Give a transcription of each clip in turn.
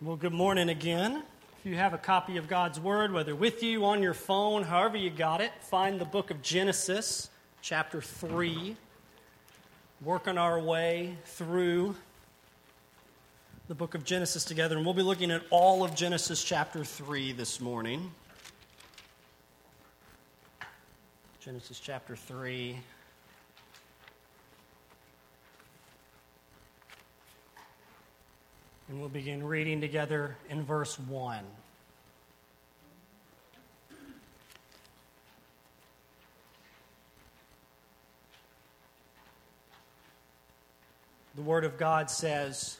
Well, good morning again. If you have a copy of God's Word, whether with you, on your phone, however you got it, find the book of Genesis, chapter 3. Working our way through the book of Genesis together, and we'll be looking at all of Genesis chapter 3 this morning. Genesis chapter 3. And we'll begin reading together in verse 1. The Word of God says,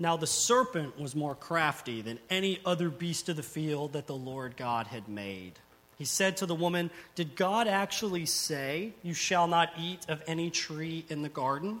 Now the serpent was more crafty than any other beast of the field that the Lord God had made. He said to the woman, Did God actually say, You shall not eat of any tree in the garden?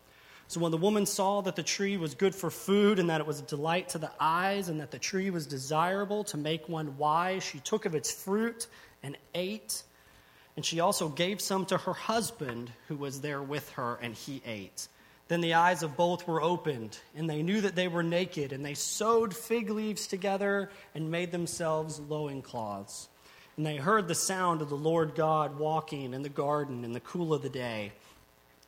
So when the woman saw that the tree was good for food, and that it was a delight to the eyes, and that the tree was desirable to make one wise, she took of its fruit and ate. And she also gave some to her husband who was there with her, and he ate. Then the eyes of both were opened, and they knew that they were naked, and they sewed fig leaves together and made themselves loincloths. And they heard the sound of the Lord God walking in the garden in the cool of the day.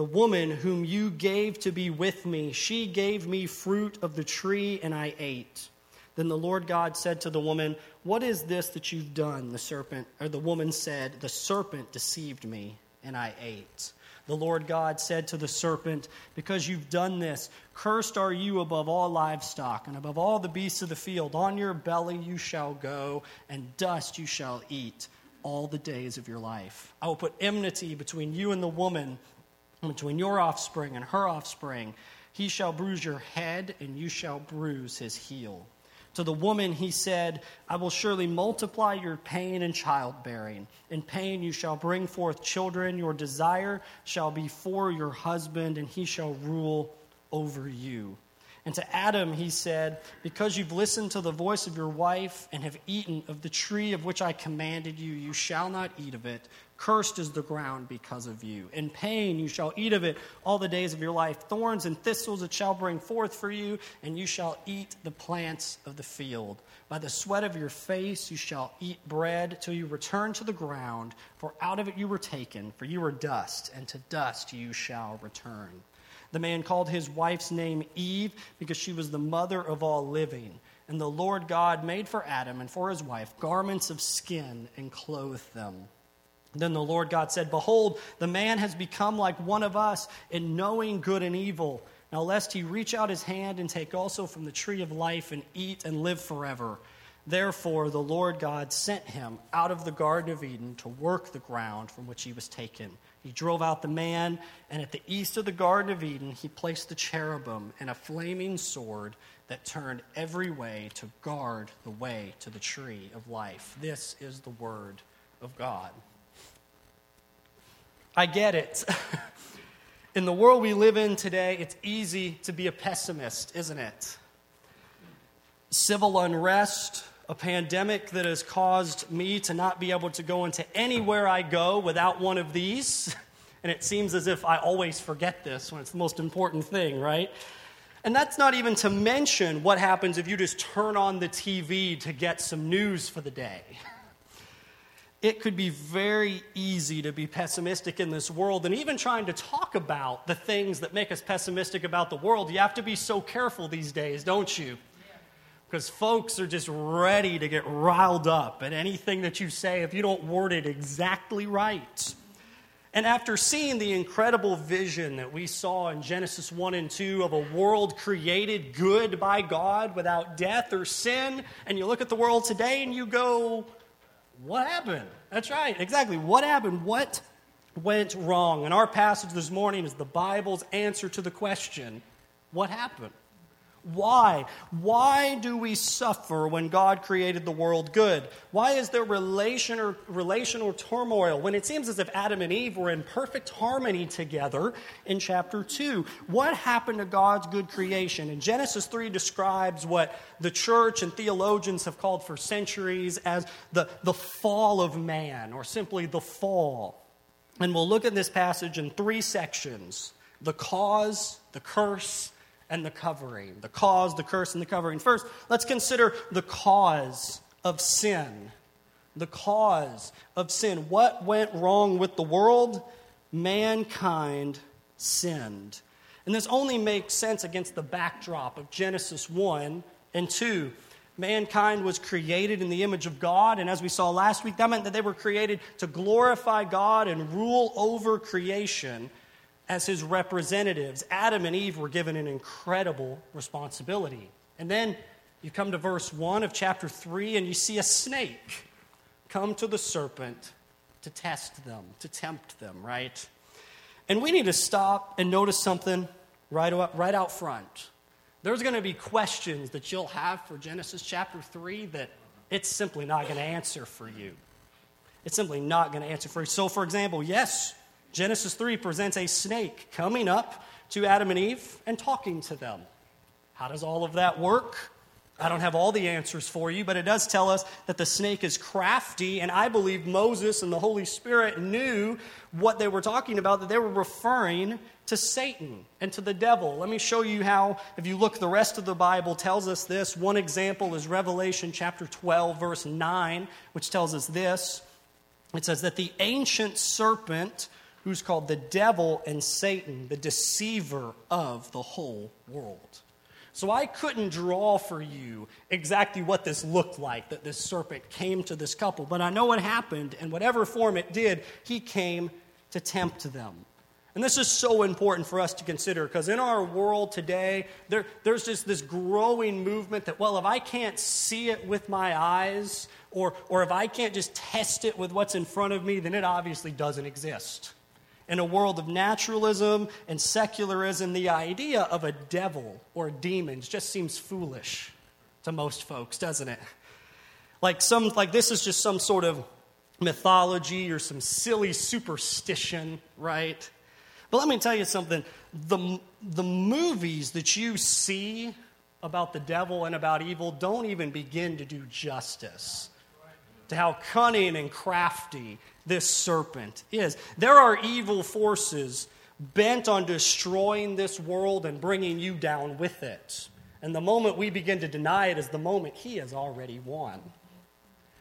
the woman whom you gave to be with me, she gave me fruit of the tree, and I ate. Then the Lord God said to the woman, What is this that you've done? The serpent, or the woman said, The serpent deceived me, and I ate. The Lord God said to the serpent, Because you've done this, cursed are you above all livestock and above all the beasts of the field. On your belly you shall go, and dust you shall eat all the days of your life. I will put enmity between you and the woman between your offspring and her offspring. He shall bruise your head, and you shall bruise his heel. To the woman he said, I will surely multiply your pain in childbearing. In pain you shall bring forth children. Your desire shall be for your husband, and he shall rule over you. And to Adam he said, Because you've listened to the voice of your wife and have eaten of the tree of which I commanded you, you shall not eat of it. Cursed is the ground because of you. In pain you shall eat of it all the days of your life. Thorns and thistles it shall bring forth for you, and you shall eat the plants of the field. By the sweat of your face you shall eat bread till you return to the ground, for out of it you were taken, for you are dust, and to dust you shall return. The man called his wife's name Eve because she was the mother of all living. And the Lord God made for Adam and for his wife garments of skin and clothed them. Then the Lord God said, Behold, the man has become like one of us in knowing good and evil. Now, lest he reach out his hand and take also from the tree of life and eat and live forever. Therefore, the Lord God sent him out of the Garden of Eden to work the ground from which he was taken. He drove out the man, and at the east of the Garden of Eden, he placed the cherubim and a flaming sword that turned every way to guard the way to the tree of life. This is the word of God. I get it. in the world we live in today, it's easy to be a pessimist, isn't it? Civil unrest, a pandemic that has caused me to not be able to go into anywhere I go without one of these. And it seems as if I always forget this when it's the most important thing, right? And that's not even to mention what happens if you just turn on the TV to get some news for the day. It could be very easy to be pessimistic in this world, and even trying to talk about the things that make us pessimistic about the world. You have to be so careful these days, don't you? because folks are just ready to get riled up at anything that you say if you don't word it exactly right. And after seeing the incredible vision that we saw in Genesis 1 and 2 of a world created good by God without death or sin, and you look at the world today and you go, What happened? That's right, exactly. What happened? What went wrong? And our passage this morning is the Bible's answer to the question, What happened? Why? Why do we suffer when God created the world good? Why is there relation or, relational turmoil when it seems as if Adam and Eve were in perfect harmony together in chapter 2? What happened to God's good creation? And Genesis 3 describes what the church and theologians have called for centuries as the, the fall of man, or simply the fall. And we'll look at this passage in three sections the cause, the curse, and the covering. The cause, the curse, and the covering. First, let's consider the cause of sin. The cause of sin. What went wrong with the world? Mankind sinned. And this only makes sense against the backdrop of Genesis 1 and 2. Mankind was created in the image of God, and as we saw last week, that meant that they were created to glorify God and rule over creation as his representatives, Adam and Eve were given an incredible responsibility. And then you come to verse 1 of chapter 3 and you see a snake come to the serpent to test them, to tempt them, right? And we need to stop and notice something right, out, right out front. There's going to be questions that you'll have for Genesis chapter 3 that it's simply not going to answer for you. It's simply not going to answer for you. So, for example, yes, Genesis 3 presents a snake coming up to Adam and Eve and talking to them. How does all of that work? I don't have all the answers for you, but it does tell us that the snake is crafty, and I believe Moses and the Holy Spirit knew what they were talking about, that they were referring to Satan and to the devil. Let me show you how, if you look, the rest of the Bible tells us this. One example is Revelation chapter 12, verse 9, which tells us this. It says that the ancient serpent who's called the devil and Satan, the deceiver of the whole world. So I couldn't draw for you exactly what this looked like that this serpent came to this couple, but I know what happened, and whatever form it did, he came to tempt them. And this is so important for us to consider because in our world today, there, there's just this growing movement that, well, if I can't see it with my eyes, or, or if I can't just test it with what's in front of me, then it obviously doesn't exist in a world of naturalism and secularism, the idea of a devil or demons just seems foolish to most folks, doesn't it? Like some like this is just some sort of mythology or some silly superstition, right? But let me tell you something. The, the movies that you see about the devil and about evil don't even begin to do justice to how cunning and crafty this serpent is. There are evil forces bent on destroying this world and bringing you down with it. And the moment we begin to deny it is the moment he has already won.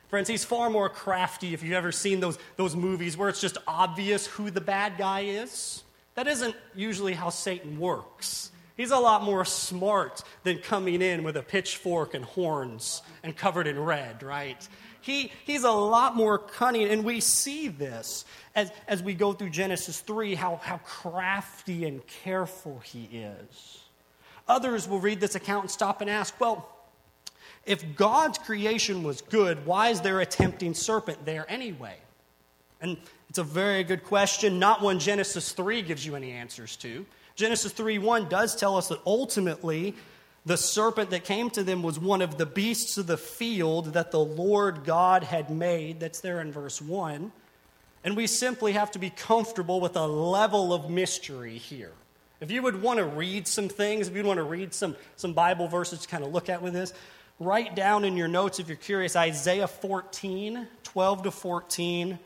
Friends, he's far more crafty if you've ever seen those, those movies where it's just obvious who the bad guy is. That isn't usually how Satan works. He's a lot more smart than coming in with a pitchfork and horns and covered in red, right? He, he's a lot more cunning, and we see this as, as we go through Genesis 3 how, how crafty and careful he is. Others will read this account and stop and ask, well, if God's creation was good, why is there a tempting serpent there anyway? And it's a very good question, not one Genesis 3 gives you any answers to. Genesis 3 1 does tell us that ultimately the serpent that came to them was one of the beasts of the field that the Lord God had made. That's there in verse 1. And we simply have to be comfortable with a level of mystery here. If you would want to read some things, if you'd want to read some, some Bible verses to kind of look at with this, write down in your notes if you're curious Isaiah 14, 12 to 14,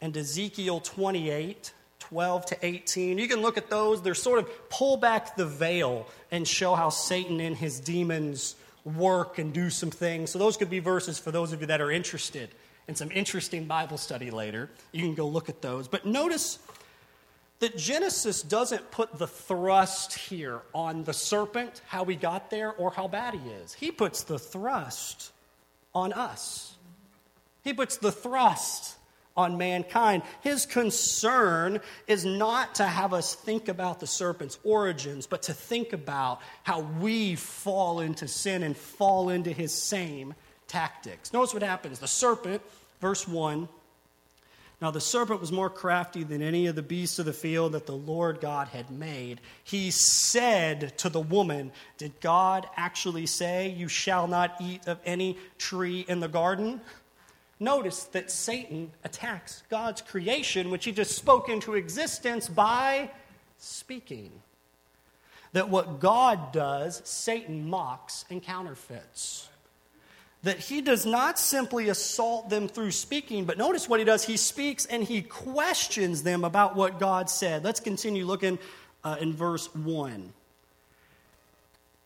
and Ezekiel 28, 12 to 18. You can look at those. They're sort of pull back the veil and show how Satan and his demons work and do some things. So, those could be verses for those of you that are interested in some interesting Bible study later. You can go look at those. But notice that Genesis doesn't put the thrust here on the serpent, how he got there, or how bad he is. He puts the thrust on us. He puts the thrust on mankind. His concern is not to have us think about the serpent's origins, but to think about how we fall into sin and fall into his same tactics. Notice what happens. The serpent, verse 1 now the serpent was more crafty than any of the beasts of the field that the Lord God had made. He said to the woman, Did God actually say, You shall not eat of any tree in the garden? Notice that Satan attacks God's creation, which he just spoke into existence by speaking. That what God does, Satan mocks and counterfeits that he does not simply assault them through speaking, but notice what he does. He speaks and he questions them about what God said. Let's continue looking uh, in verse 1.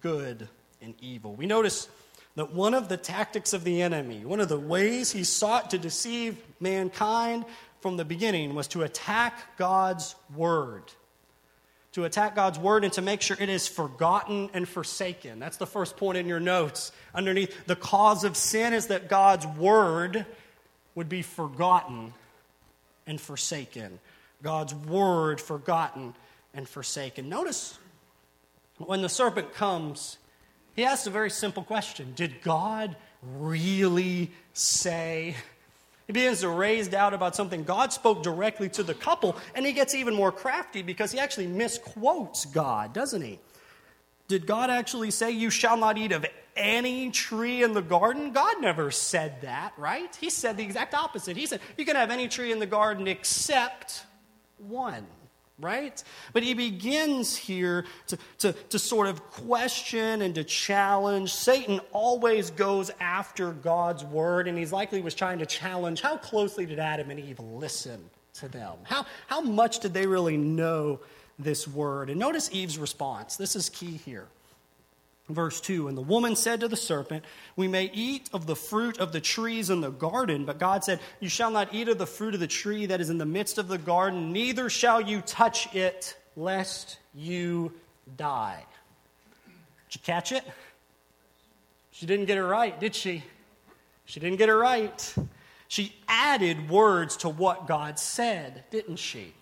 good and evil. We notice that one of the tactics of the enemy, one of the ways he sought to deceive mankind from the beginning, was to attack God's word to attack God's word and to make sure it is forgotten and forsaken. That's the first point in your notes. Underneath, the cause of sin is that God's word would be forgotten and forsaken. God's word forgotten and forsaken. Notice when the serpent comes, he asks a very simple question Did God really say? He begins to raise doubt about something. God spoke directly to the couple, and he gets even more crafty because he actually misquotes God, doesn't he? Did God actually say, You shall not eat of any tree in the garden? God never said that, right? He said the exact opposite. He said, You can have any tree in the garden except one right? But he begins here to, to, to sort of question and to challenge. Satan always goes after God's word, and he's likely was trying to challenge how closely did Adam and Eve listen to them? How, how much did they really know this word? And notice Eve's response. This is key here. Verse 2 And the woman said to the serpent, We may eat of the fruit of the trees in the garden, but God said, You shall not eat of the fruit of the tree that is in the midst of the garden, neither shall you touch it, lest you die. Did you catch it? She didn't get it right, did she? She didn't get it right. She added words to what God said, didn't she?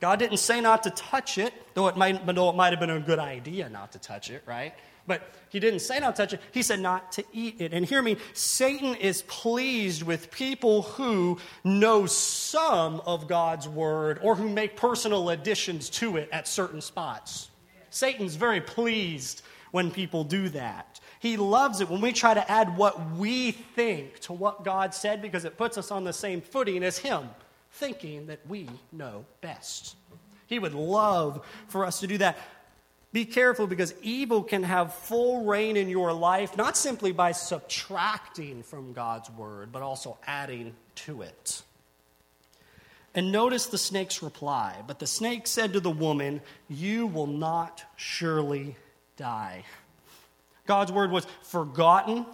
God didn't say not to touch it, though it might, though it might have been a good idea not to touch it, right? But he didn't say not to touch it, he said not to eat it. And hear me, Satan is pleased with people who know some of God's word or who make personal additions to it at certain spots. Satan's very pleased when people do that. He loves it when we try to add what we think to what God said because it puts us on the same footing as Him, thinking that we know best. He would love for us to do that. Be careful because evil can have full reign in your life, not simply by subtracting from God's word, but also adding to it. And notice the snake's reply. But the snake said to the woman, You will not surely die. God's word was forgotten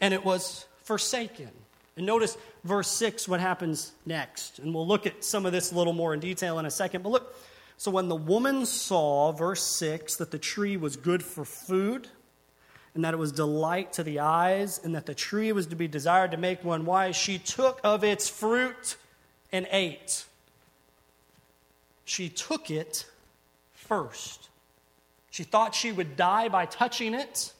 and it was forsaken. And notice verse 6, what happens next. And we'll look at some of this a little more in detail in a second. But look, so when the woman saw, verse 6, that the tree was good for food, and that it was delight to the eyes, and that the tree was to be desired to make one wise, she took of its fruit and ate. She took it first. She thought she would die by touching it,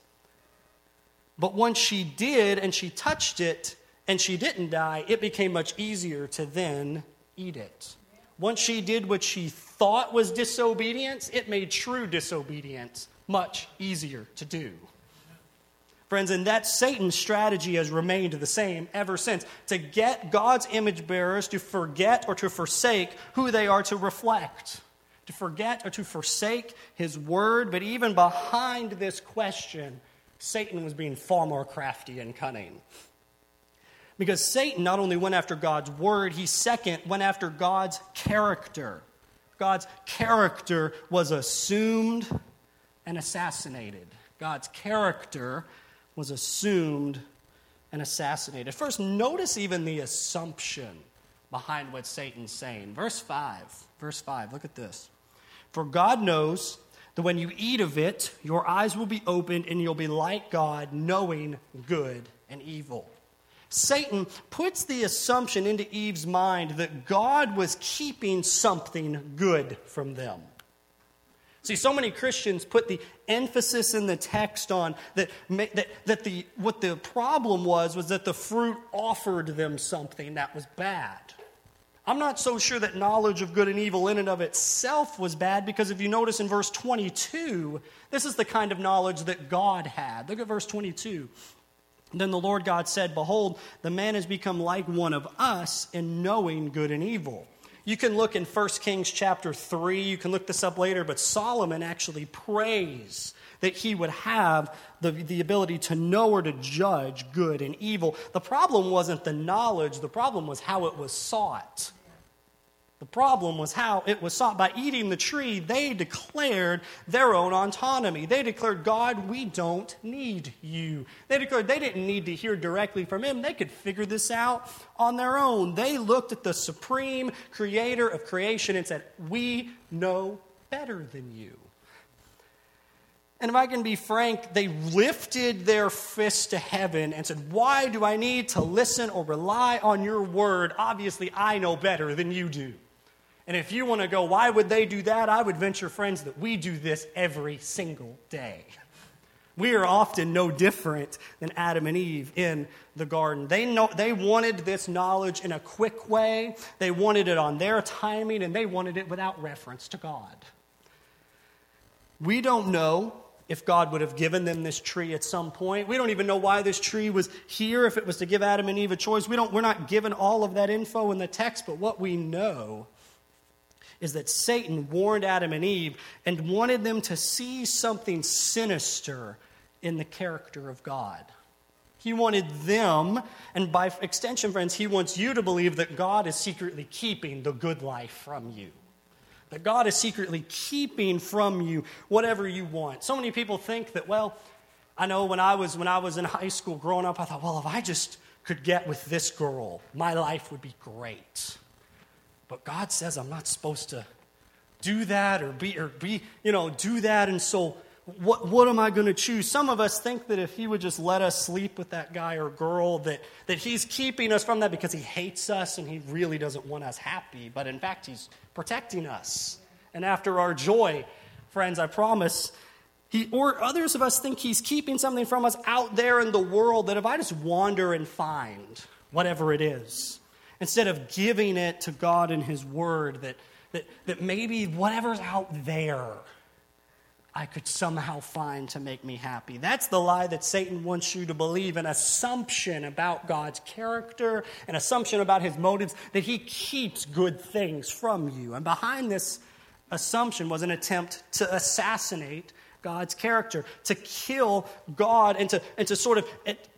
but once she did and she touched it and she didn't die, it became much easier to then eat it. Once she did what she thought was disobedience, it made true disobedience much easier to do. Friends, and that Satan's strategy has remained the same ever since to get God's image bearers to forget or to forsake who they are to reflect, to forget or to forsake his word. But even behind this question, Satan was being far more crafty and cunning. Because Satan not only went after God's word, he second went after God's character. God's character was assumed and assassinated. God's character was assumed and assassinated. First, notice even the assumption behind what Satan's saying. Verse 5. Verse 5. Look at this. For God knows that when you eat of it, your eyes will be opened and you'll be like God, knowing good and evil. Satan puts the assumption into Eve's mind that God was keeping something good from them. See, so many Christians put the emphasis in the text on that, that, that the, what the problem was was that the fruit offered them something that was bad. I'm not so sure that knowledge of good and evil in and of itself was bad because if you notice in verse 22, this is the kind of knowledge that God had. Look at verse 22. Then the Lord God said, Behold, the man has become like one of us in knowing good and evil. You can look in 1 Kings chapter 3, you can look this up later, but Solomon actually prays that he would have the, the ability to know or to judge good and evil. The problem wasn't the knowledge, the problem was how it was sought. The problem was how it was sought. By eating the tree, they declared their own autonomy. They declared, God, we don't need you. They declared they didn't need to hear directly from Him. They could figure this out on their own. They looked at the supreme creator of creation and said, We know better than you. And if I can be frank, they lifted their fists to heaven and said, Why do I need to listen or rely on your word? Obviously, I know better than you do. And if you want to go, why would they do that? I would venture, friends, that we do this every single day. We are often no different than Adam and Eve in the garden. They, know, they wanted this knowledge in a quick way, they wanted it on their timing, and they wanted it without reference to God. We don't know if God would have given them this tree at some point. We don't even know why this tree was here, if it was to give Adam and Eve a choice. We don't, we're not given all of that info in the text, but what we know is that Satan warned Adam and Eve and wanted them to see something sinister in the character of God. He wanted them, and by extension, friends, he wants you to believe that God is secretly keeping the good life from you. That God is secretly keeping from you whatever you want. So many people think that, well, I know when I was when I was in high school growing up, I thought, well, if I just could get with this girl, my life would be great. But God says I'm not supposed to do that or be, or be, you know, do that. And so what, what am I going to choose? Some of us think that if he would just let us sleep with that guy or girl, that, that he's keeping us from that because he hates us and he really doesn't want us happy. But in fact, he's protecting us. And after our joy, friends, I promise, he, or others of us think he's keeping something from us out there in the world that if I just wander and find whatever it is, instead of giving it to God in His Word, that, that, that maybe whatever's out there I could somehow find to make me happy. That's the lie that Satan wants you to believe an assumption about God's character, an assumption about His motives, that He keeps good things from you. And behind this assumption was an attempt to assassinate God's character, to kill God and to, and to sort of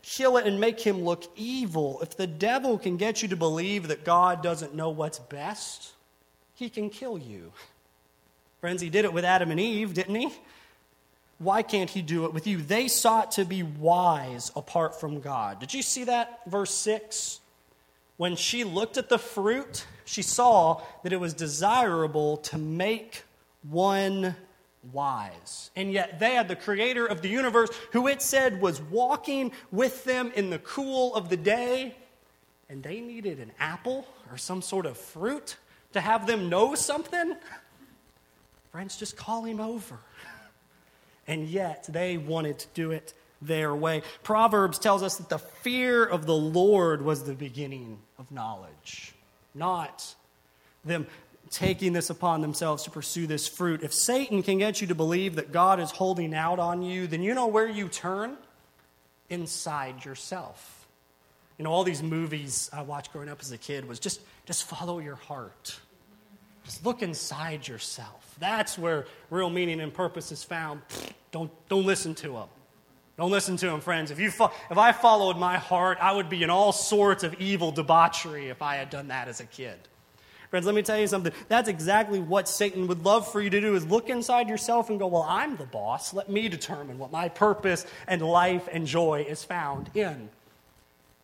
kill it and make him look evil. If the devil can get you to believe that God doesn't know what's best, he can kill you. Friends, he did it with Adam and Eve, didn't he? Why can't he do it with you? They sought to be wise apart from God. Did you see that? Verse 6. When she looked at the fruit, she saw that it was desirable to make one wise. And yet they had the creator of the universe, who it said was walking with them in the cool of the day, and they needed an apple or some sort of fruit to have them know something. Friends, just call him over. And yet they wanted to do it their way. Proverbs tells us that the fear of the Lord was the beginning of knowledge, not them taking this upon themselves to pursue this fruit. If Satan can get you to believe that God is holding out on you, then you know where you turn? Inside yourself. You know, all these movies I watched growing up as a kid was just, just follow your heart. Just look inside yourself. That's where real meaning and purpose is found. Don't, don't listen to them. Don't listen to them, friends. If, you fo- if I followed my heart, I would be in all sorts of evil debauchery if I had done that as a kid. Friends, let me tell you something. That's exactly what Satan would love for you to do is look inside yourself and go, "Well, I'm the boss. Let me determine what my purpose and life and joy is found in."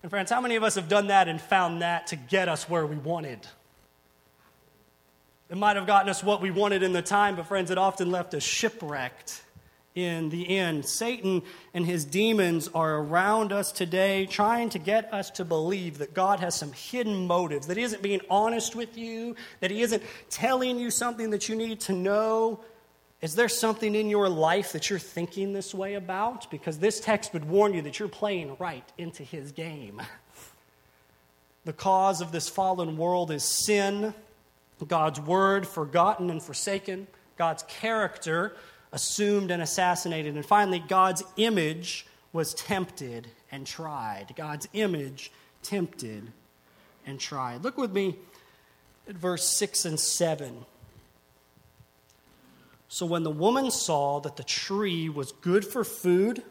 And friends, how many of us have done that and found that to get us where we wanted? It might have gotten us what we wanted in the time, but friends, it often left us shipwrecked in the end. Satan and his demons are around us today, trying to get us to believe that God has some hidden motives, that he isn't being honest with you, that he isn't telling you something that you need to know. Is there something in your life that you're thinking this way about? Because this text would warn you that you're playing right into his game. The cause of this fallen world is sin God's word forgotten and forsaken, God's character assumed and assassinated, and finally, God's image was tempted and tried. God's image tempted and tried. Look with me at verse 6 and 7. So when the woman saw that the tree was good for food,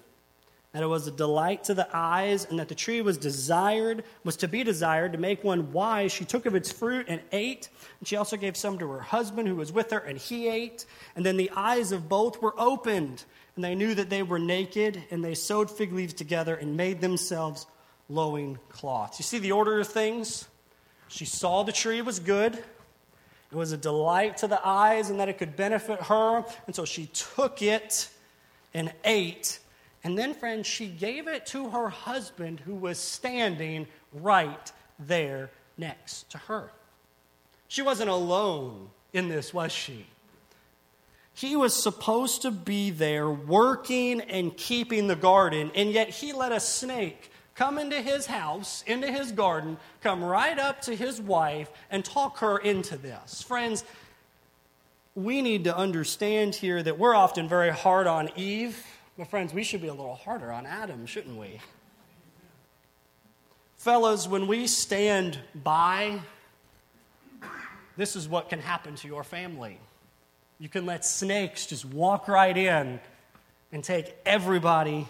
that it was a delight to the eyes, and that the tree was desired, was to be desired to make one wise. She took of its fruit and ate. And she also gave some to her husband who was with her, and he ate. And then the eyes of both were opened, and they knew that they were naked, and they sewed fig leaves together and made themselves loin cloths. You see the order of things? She saw the tree was good. It was a delight to the eyes, and that it could benefit her. And so she took it and ate and then, friends, she gave it to her husband who was standing right there next to her. She wasn't alone in this, was she? He was supposed to be there working and keeping the garden, and yet he let a snake come into his house, into his garden, come right up to his wife, and talk her into this. Friends, we need to understand here that we're often very hard on Eve but, friends, we should be a little harder on Adam, shouldn't we? Fellas, when we stand by, this is what can happen to your family. You can let snakes just walk right in and take everybody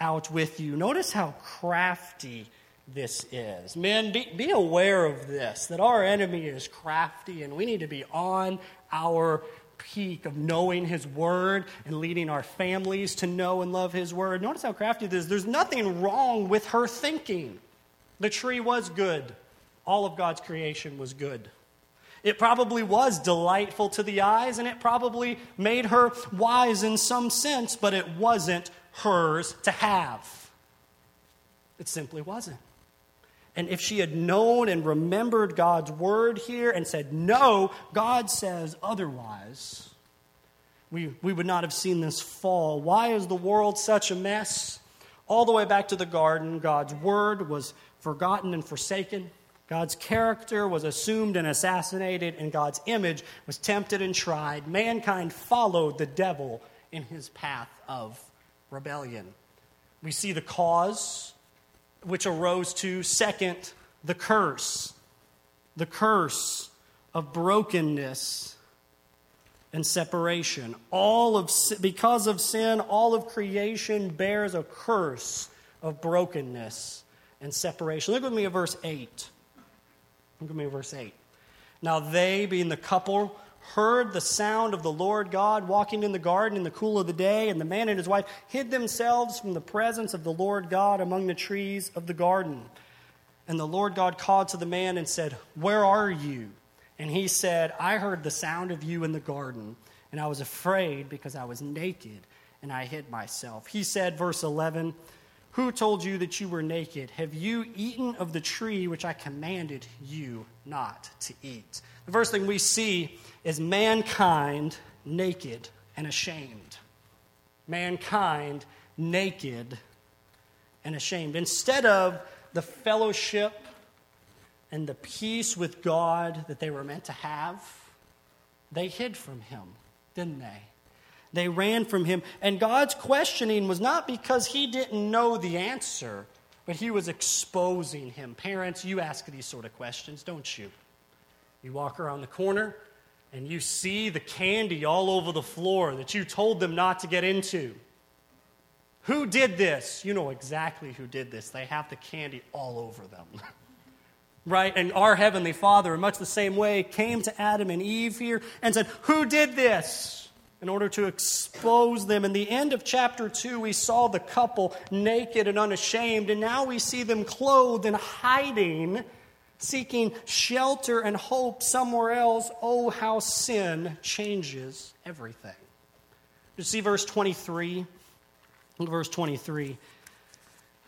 out with you. Notice how crafty this is. Men, be, be aware of this, that our enemy is crafty and we need to be on our peak of knowing His Word and leading our families to know and love His Word. Notice how crafty this is. There's nothing wrong with her thinking. The tree was good, all of God's creation was good. It probably was delightful to the eyes, and it probably made her wise in some sense, but it wasn't hers to have. It simply wasn't. And if she had known and remembered God's word here and said, No, God says otherwise, we, we would not have seen this fall. Why is the world such a mess? All the way back to the garden, God's word was forgotten and forsaken. God's character was assumed and assassinated, and God's image was tempted and tried. Mankind followed the devil in his path of rebellion. We see the cause which arose to, second, the curse. The curse of brokenness and separation. All of because of sin, all of creation bears a curse of brokenness and separation. Look with me at verse 8. Look with me at verse 8. Now they, being the couple, heard the sound of the Lord God walking in the garden in the cool of the day, and the man and his wife hid themselves from the presence of the Lord God among the trees of the garden. And the Lord God called to the man and said, Where are you? And he said, I heard the sound of you in the garden, and I was afraid because I was naked, and I hid myself. He said, verse 11, Who told you that you were naked? Have you eaten of the tree which I commanded you not to eat? The first thing we see is mankind naked and ashamed. Mankind naked and ashamed. Instead of the fellowship and the peace with God that they were meant to have, they hid from Him, didn't they? They ran from Him. And God's questioning was not because He didn't know the answer, but He was exposing Him. Parents, you ask these sort of questions, don't you? You walk around the corner, and you see the candy all over the floor that you told them not to get into. Who did this? You know exactly who did this. They have the candy all over them. right? And our Heavenly Father, in much the same way, came to Adam and Eve here and said, Who did this? In order to expose them. In the end of chapter 2, we saw the couple naked and unashamed, and now we see them clothed and hiding, seeking shelter and hope somewhere else. Oh, how sin changes everything. You see verse 23? Look, Verse 23.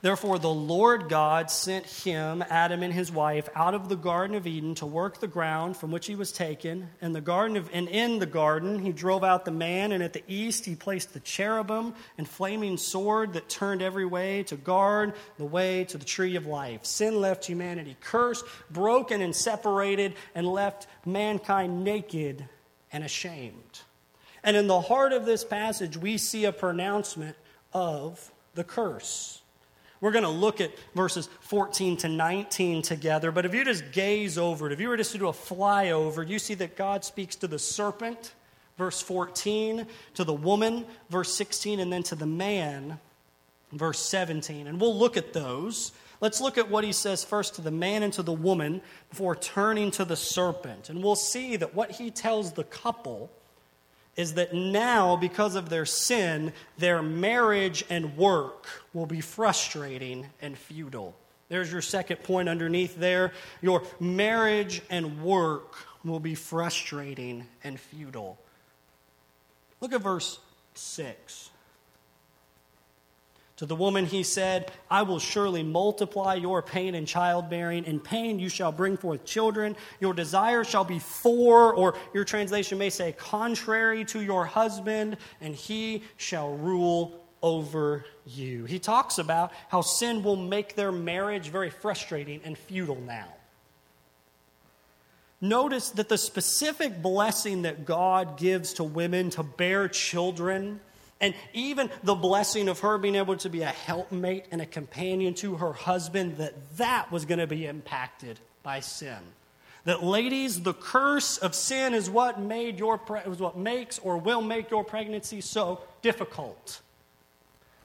Therefore, the Lord God sent him, Adam and his wife, out of the Garden of Eden to work the ground from which he was taken. And, the garden of, and in the garden, he drove out the man, and at the east, he placed the cherubim and flaming sword that turned every way to guard the way to the tree of life. Sin left humanity cursed, broken, and separated, and left mankind naked and ashamed. And in the heart of this passage, we see a pronouncement of the curse. We're going to look at verses 14 to 19 together, but if you just gaze over it, if you were just to do a flyover, you see that God speaks to the serpent, verse 14, to the woman, verse 16, and then to the man, verse 17. And we'll look at those. Let's look at what he says first to the man and to the woman before turning to the serpent. And we'll see that what he tells the couple is that now, because of their sin, their marriage and work will be frustrating and futile. There's your second point underneath there. Your marriage and work will be frustrating and futile. Look at verse 6. To the woman he said, I will surely multiply your pain in childbearing. In pain you shall bring forth children. Your desire shall be for, or your translation may say, contrary to your husband, and he shall rule over you. He talks about how sin will make their marriage very frustrating and futile now. Notice that the specific blessing that God gives to women to bear children and even the blessing of her being able to be a helpmate and a companion to her husband, that that was going to be impacted by sin. That ladies, the curse of sin is what made your is what makes or will make your pregnancy so difficult.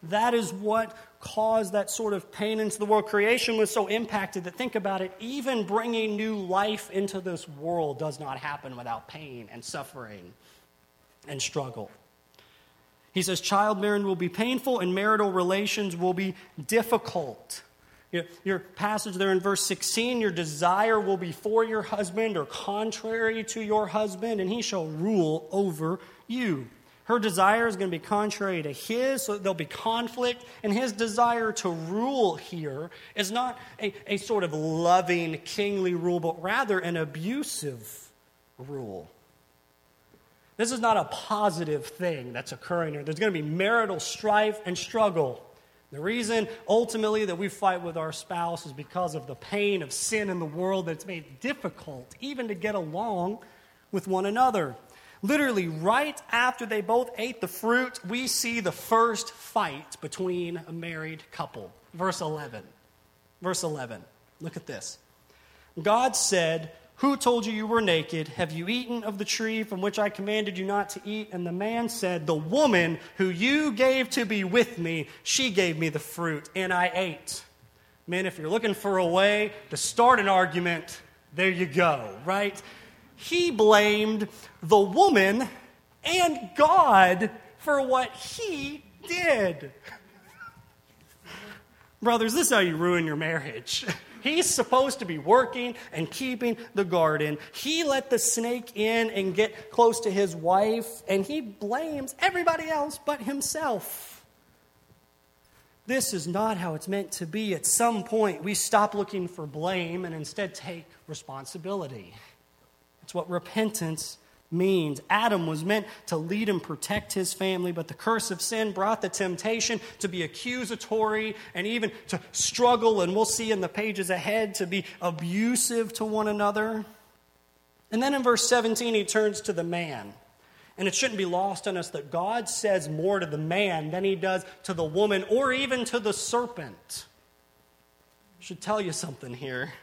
That is what caused that sort of pain into the world. Creation was so impacted that think about it, even bringing new life into this world does not happen without pain and suffering and struggle. He says childbearing will be painful and marital relations will be difficult. Your passage there in verse 16, your desire will be for your husband or contrary to your husband, and he shall rule over you. Her desire is going to be contrary to his, so there'll be conflict. And his desire to rule here is not a, a sort of loving, kingly rule, but rather an abusive rule. This is not a positive thing that's occurring here. There's going to be marital strife and struggle. The reason ultimately that we fight with our spouse is because of the pain of sin in the world that's made difficult even to get along with one another. Literally, right after they both ate the fruit, we see the first fight between a married couple. Verse 11. Verse 11. Look at this. God said, who told you you were naked? Have you eaten of the tree from which I commanded you not to eat? And the man said, The woman who you gave to be with me, she gave me the fruit, and I ate. Men, if you're looking for a way to start an argument, there you go, right? He blamed the woman and God for what he did. Brothers, this is how you ruin your marriage. He's supposed to be working and keeping the garden. He let the snake in and get close to his wife, and he blames everybody else but himself. This is not how it's meant to be. At some point, we stop looking for blame and instead take responsibility. It's what repentance means. Adam was meant to lead and protect his family, but the curse of sin brought the temptation to be accusatory and even to struggle, and we'll see in the pages ahead, to be abusive to one another. And then in verse 17, he turns to the man. And it shouldn't be lost on us that God says more to the man than he does to the woman or even to the serpent. I should tell you something here.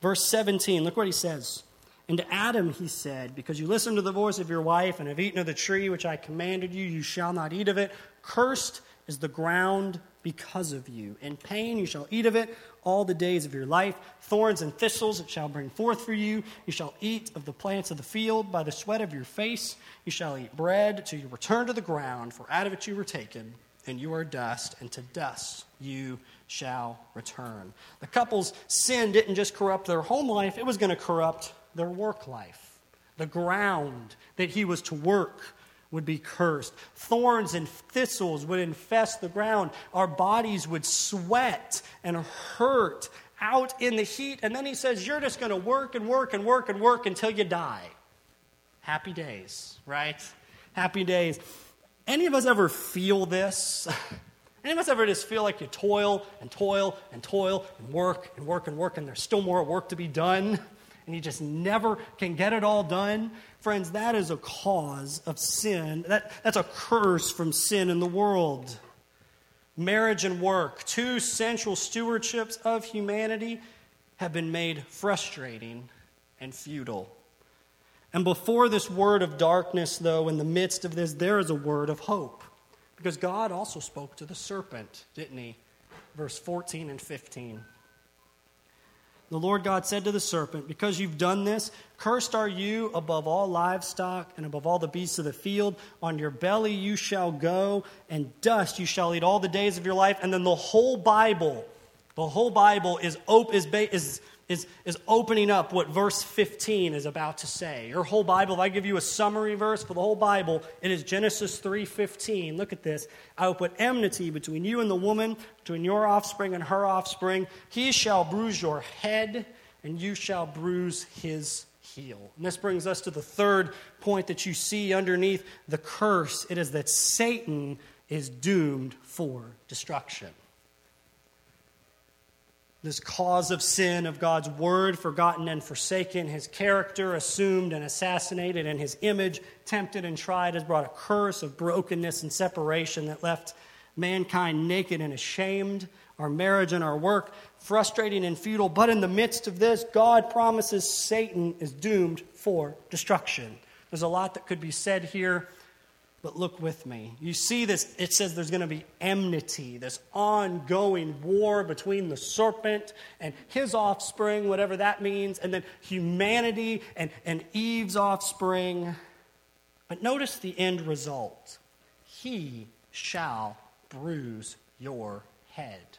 Verse 17, look what he says. And to Adam he said, Because you listened to the voice of your wife and have eaten of the tree which I commanded you, you shall not eat of it. Cursed is the ground because of you. In pain you shall eat of it all the days of your life. Thorns and thistles it shall bring forth for you. You shall eat of the plants of the field by the sweat of your face. You shall eat bread till you return to the ground, for out of it you were taken, and you are dust, and to dust you shall return. The couple's sin didn't just corrupt their home life, it was going to corrupt their work life. The ground that he was to work would be cursed. Thorns and thistles would infest the ground. Our bodies would sweat and hurt out in the heat. And then he says, You're just going to work and work and work and work until you die. Happy days, right? Happy days. Any of us ever feel this? Any of us ever just feel like you toil and toil and toil and work and work and work, and there's still more work to be done, and you just never can get it all done? Friends, that is a cause of sin. That, that's a curse from sin in the world. Marriage and work, two central stewardships of humanity, have been made frustrating and futile. And before this word of darkness, though, in the midst of this, there is a word of hope. Because God also spoke to the serpent, didn't he? Verse 14 and 15. The Lord God said to the serpent, Because you've done this, cursed are you above all livestock and above all the beasts of the field. On your belly you shall go, and dust you shall eat all the days of your life. And then the whole Bible, the whole Bible is, op- is, is is, is opening up what verse 15 is about to say. Your whole Bible, if I give you a summary verse for the whole Bible, it is Genesis 3:15. Look at this. I will put enmity between you and the woman, between your offspring and her offspring. He shall bruise your head, and you shall bruise his heel. And this brings us to the third point that you see underneath the curse. It is that Satan is doomed for destruction this cause of sin of God's word, forgotten and forsaken, his character assumed and assassinated, and his image tempted and tried, has brought a curse of brokenness and separation that left mankind naked and ashamed, our marriage and our work frustrating and futile. But in the midst of this, God promises Satan is doomed for destruction. There's a lot that could be said here. But look with me. You see this, it says there's going to be enmity, this ongoing war between the serpent and his offspring, whatever that means, and then humanity and, and Eve's offspring. But notice the end result He shall bruise your head.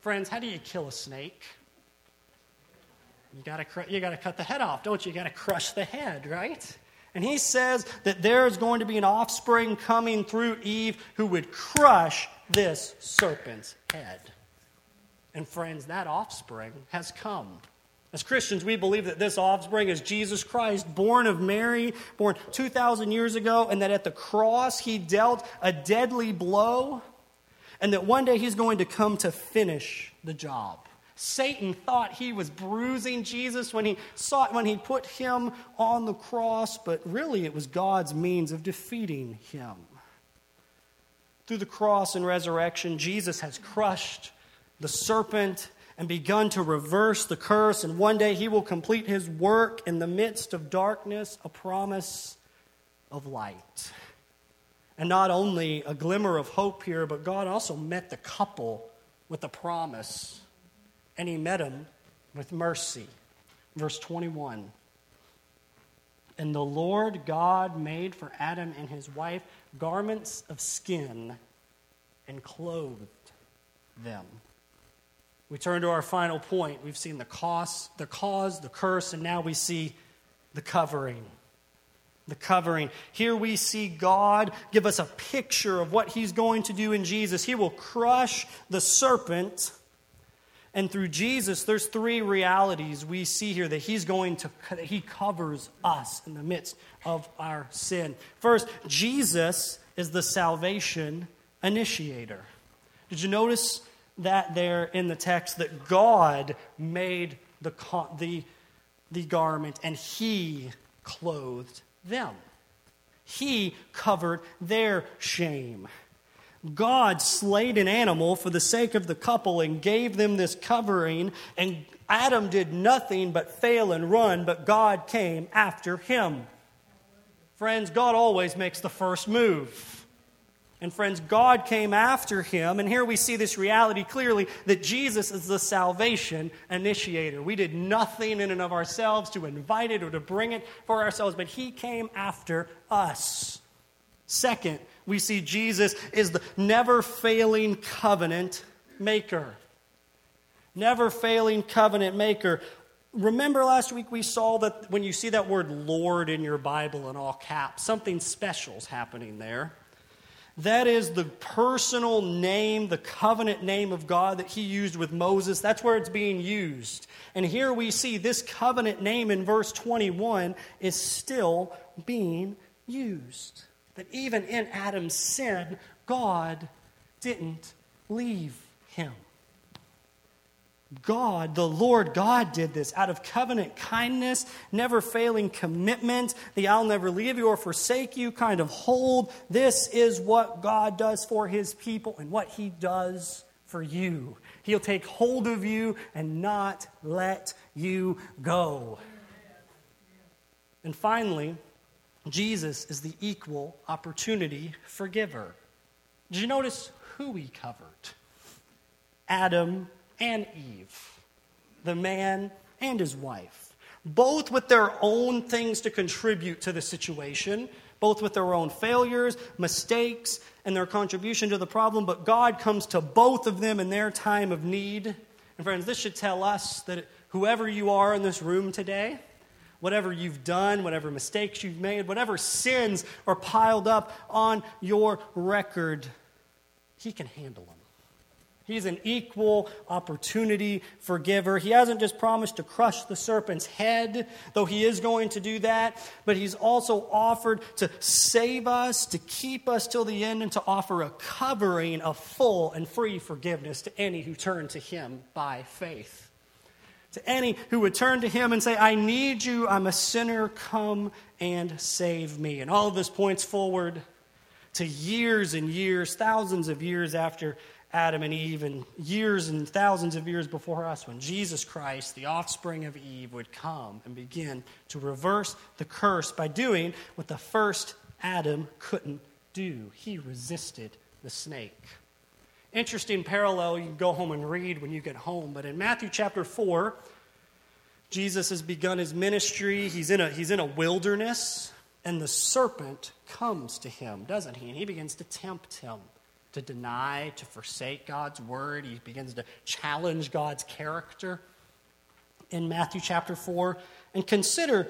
Friends, how do you kill a snake? You gotta, you gotta cut the head off, don't you? You gotta crush the head, right? And he says that there is going to be an offspring coming through Eve who would crush this serpent's head. And friends, that offspring has come. As Christians, we believe that this offspring is Jesus Christ, born of Mary, born 2,000 years ago, and that at the cross he dealt a deadly blow, and that one day he's going to come to finish the job. Satan thought he was bruising Jesus when he saw when he put him on the cross, but really it was God's means of defeating him. Through the cross and resurrection, Jesus has crushed the serpent and begun to reverse the curse, and one day he will complete his work in the midst of darkness, a promise of light. And not only a glimmer of hope here, but God also met the couple with a promise and he met him with mercy. Verse 21. And the Lord God made for Adam and his wife garments of skin and clothed them. We turn to our final point. We've seen the cause, the cause, the curse, and now we see the covering. The covering. Here we see God give us a picture of what he's going to do in Jesus. He will crush the serpent and through Jesus, there's three realities we see here that he's going to, that he covers us in the midst of our sin. First, Jesus is the salvation initiator. Did you notice that there in the text that God made the, the, the garment and he clothed them? He covered their shame. God slayed an animal for the sake of the couple and gave them this covering, and Adam did nothing but fail and run, but God came after him. Friends, God always makes the first move. And friends, God came after him. And here we see this reality clearly that Jesus is the salvation initiator. We did nothing in and of ourselves to invite it or to bring it for ourselves, but he came after us. Second, we see Jesus is the never failing covenant maker. Never failing covenant maker. Remember last week we saw that when you see that word Lord in your Bible in all caps, something special is happening there. That is the personal name, the covenant name of God that he used with Moses. That's where it's being used. And here we see this covenant name in verse 21 is still being used. That even in Adam's sin, God didn't leave him. God, the Lord God, did this out of covenant kindness, never failing commitment, the I'll never leave you or forsake you kind of hold. This is what God does for his people and what he does for you. He'll take hold of you and not let you go. And finally, Jesus is the equal opportunity forgiver. Did you notice who he covered? Adam and Eve, the man and his wife, both with their own things to contribute to the situation, both with their own failures, mistakes, and their contribution to the problem, but God comes to both of them in their time of need. And friends, this should tell us that whoever you are in this room today, whatever you've done, whatever mistakes you've made, whatever sins are piled up on your record, He can handle them. He's an equal opportunity forgiver. He hasn't just promised to crush the serpent's head, though he is going to do that, but he's also offered to save us, to keep us till the end, and to offer a covering of full and free forgiveness to any who turn to him by faith. To any who would turn to him and say, I need you, I'm a sinner, come and save me. And all of this points forward to years and years, thousands of years after Adam and Eve, and years and thousands of years before us, when Jesus Christ, the offspring of Eve, would come and begin to reverse the curse by doing what the first Adam couldn't do. He resisted the snake. Interesting parallel you can go home and read when you get home, but in Matthew chapter 4, Jesus has begun his ministry. He's in a, he's in a wilderness, and the serpent comes to him, doesn't he? And he begins to tempt him to deny, to forsake God's word. He begins to challenge God's character in Matthew chapter 4. And consider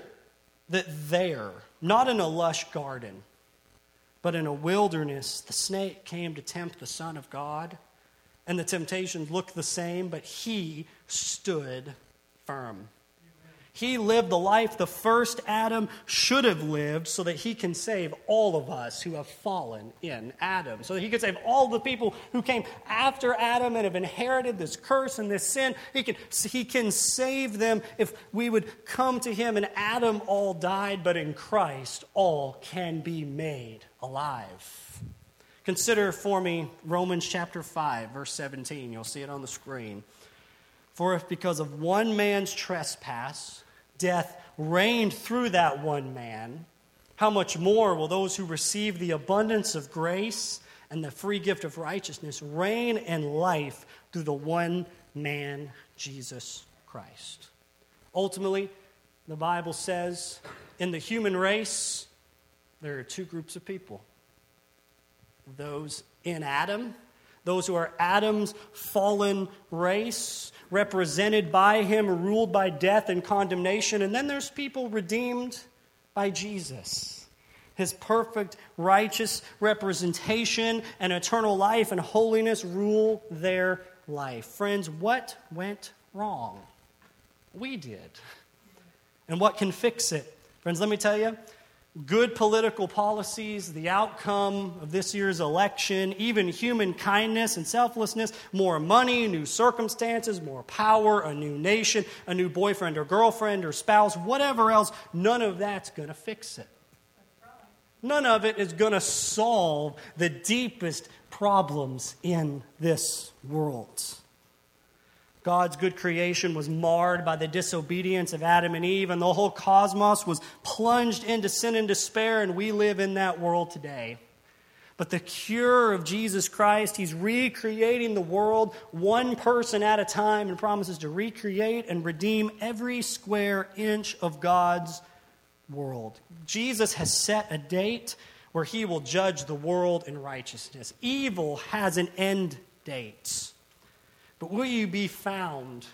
that there, not in a lush garden, but in a wilderness, the snake came to tempt the Son of God. And the temptations looked the same, but he stood firm. He lived the life the first Adam should have lived so that he can save all of us who have fallen in Adam. So that he could save all the people who came after Adam and have inherited this curse and this sin. He can, he can save them if we would come to him. And Adam all died, but in Christ all can be made alive. Consider for me Romans chapter 5, verse 17. You'll see it on the screen. For if because of one man's trespass death reigned through that one man, how much more will those who receive the abundance of grace and the free gift of righteousness reign in life through the one man, Jesus Christ? Ultimately, the Bible says in the human race, there are two groups of people those in Adam those who are Adam's fallen race, represented by him, ruled by death and condemnation. And then there's people redeemed by Jesus. His perfect, righteous representation and eternal life and holiness rule their life. Friends, what went wrong? We did. And what can fix it? Friends, let me tell you good political policies, the outcome of this year's election, even human kindness and selflessness, more money, new circumstances, more power, a new nation, a new boyfriend or girlfriend or spouse, whatever else, none of that's going to fix it. None of it is going to solve the deepest problems in this world. God's good creation was marred by the disobedience of Adam and Eve, and the whole cosmos was plunged into sin and despair, and we live in that world today. But the cure of Jesus Christ, He's recreating the world one person at a time and promises to recreate and redeem every square inch of God's world. Jesus has set a date where He will judge the world in righteousness. Evil has an end date. But will you be found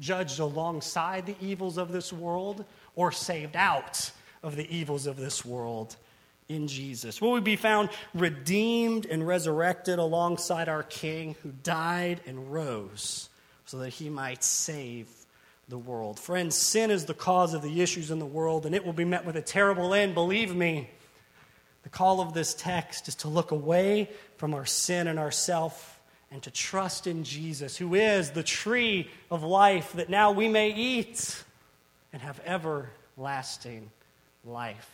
judged alongside the evils of this world or saved out of the evils of this world? in Jesus? Will we be found redeemed and resurrected alongside our King who died and rose so that he might save the world? Friends, sin is the cause of the issues in the world, and it will be met with a terrible end, believe me. The call of this text is to look away from our sin and ourself and to trust in Jesus, who is the tree of life that now we may eat and have everlasting life.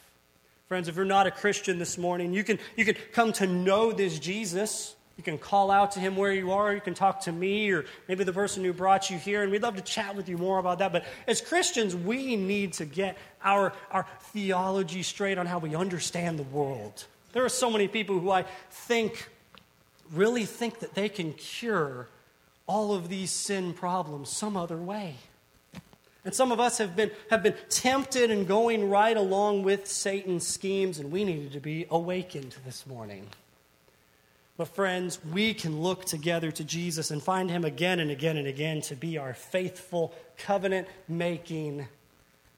Friends, if you're not a Christian this morning, you can, you can come to know this Jesus. You can call out to him where you are. You can talk to me or maybe the person who brought you here, and we'd love to chat with you more about that. But as Christians, we need to get our, our theology straight on how we understand the world. There are so many people who I think really think that they can cure all of these sin problems some other way. And some of us have been, have been tempted and going right along with Satan's schemes, and we needed to be awakened this morning. But, friends, we can look together to Jesus and find him again and again and again to be our faithful, covenant making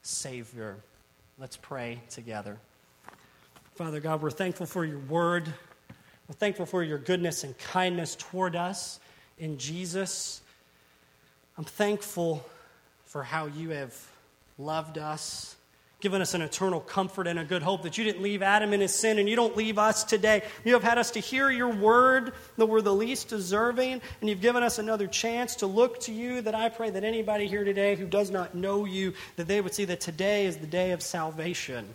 Savior. Let's pray together. Father God, we're thankful for your word. We're thankful for your goodness and kindness toward us in Jesus. I'm thankful for how you have loved us, given us an eternal comfort and a good hope that you didn't leave Adam in his sin and you don't leave us today. You have had us to hear your word, that we're the least deserving, and you've given us another chance to look to you. That I pray that anybody here today who does not know you, that they would see that today is the day of salvation,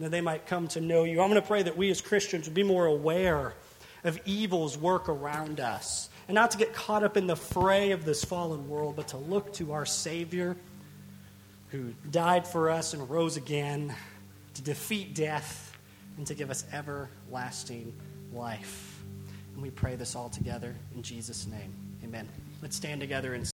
that they might come to know you. I'm going to pray that we as Christians would be more aware of evil's work around us and not to get caught up in the fray of this fallen world, but to look to our Savior who died for us and rose again to defeat death and to give us everlasting life. And we pray this all together in Jesus' name. Amen. Let's stand together and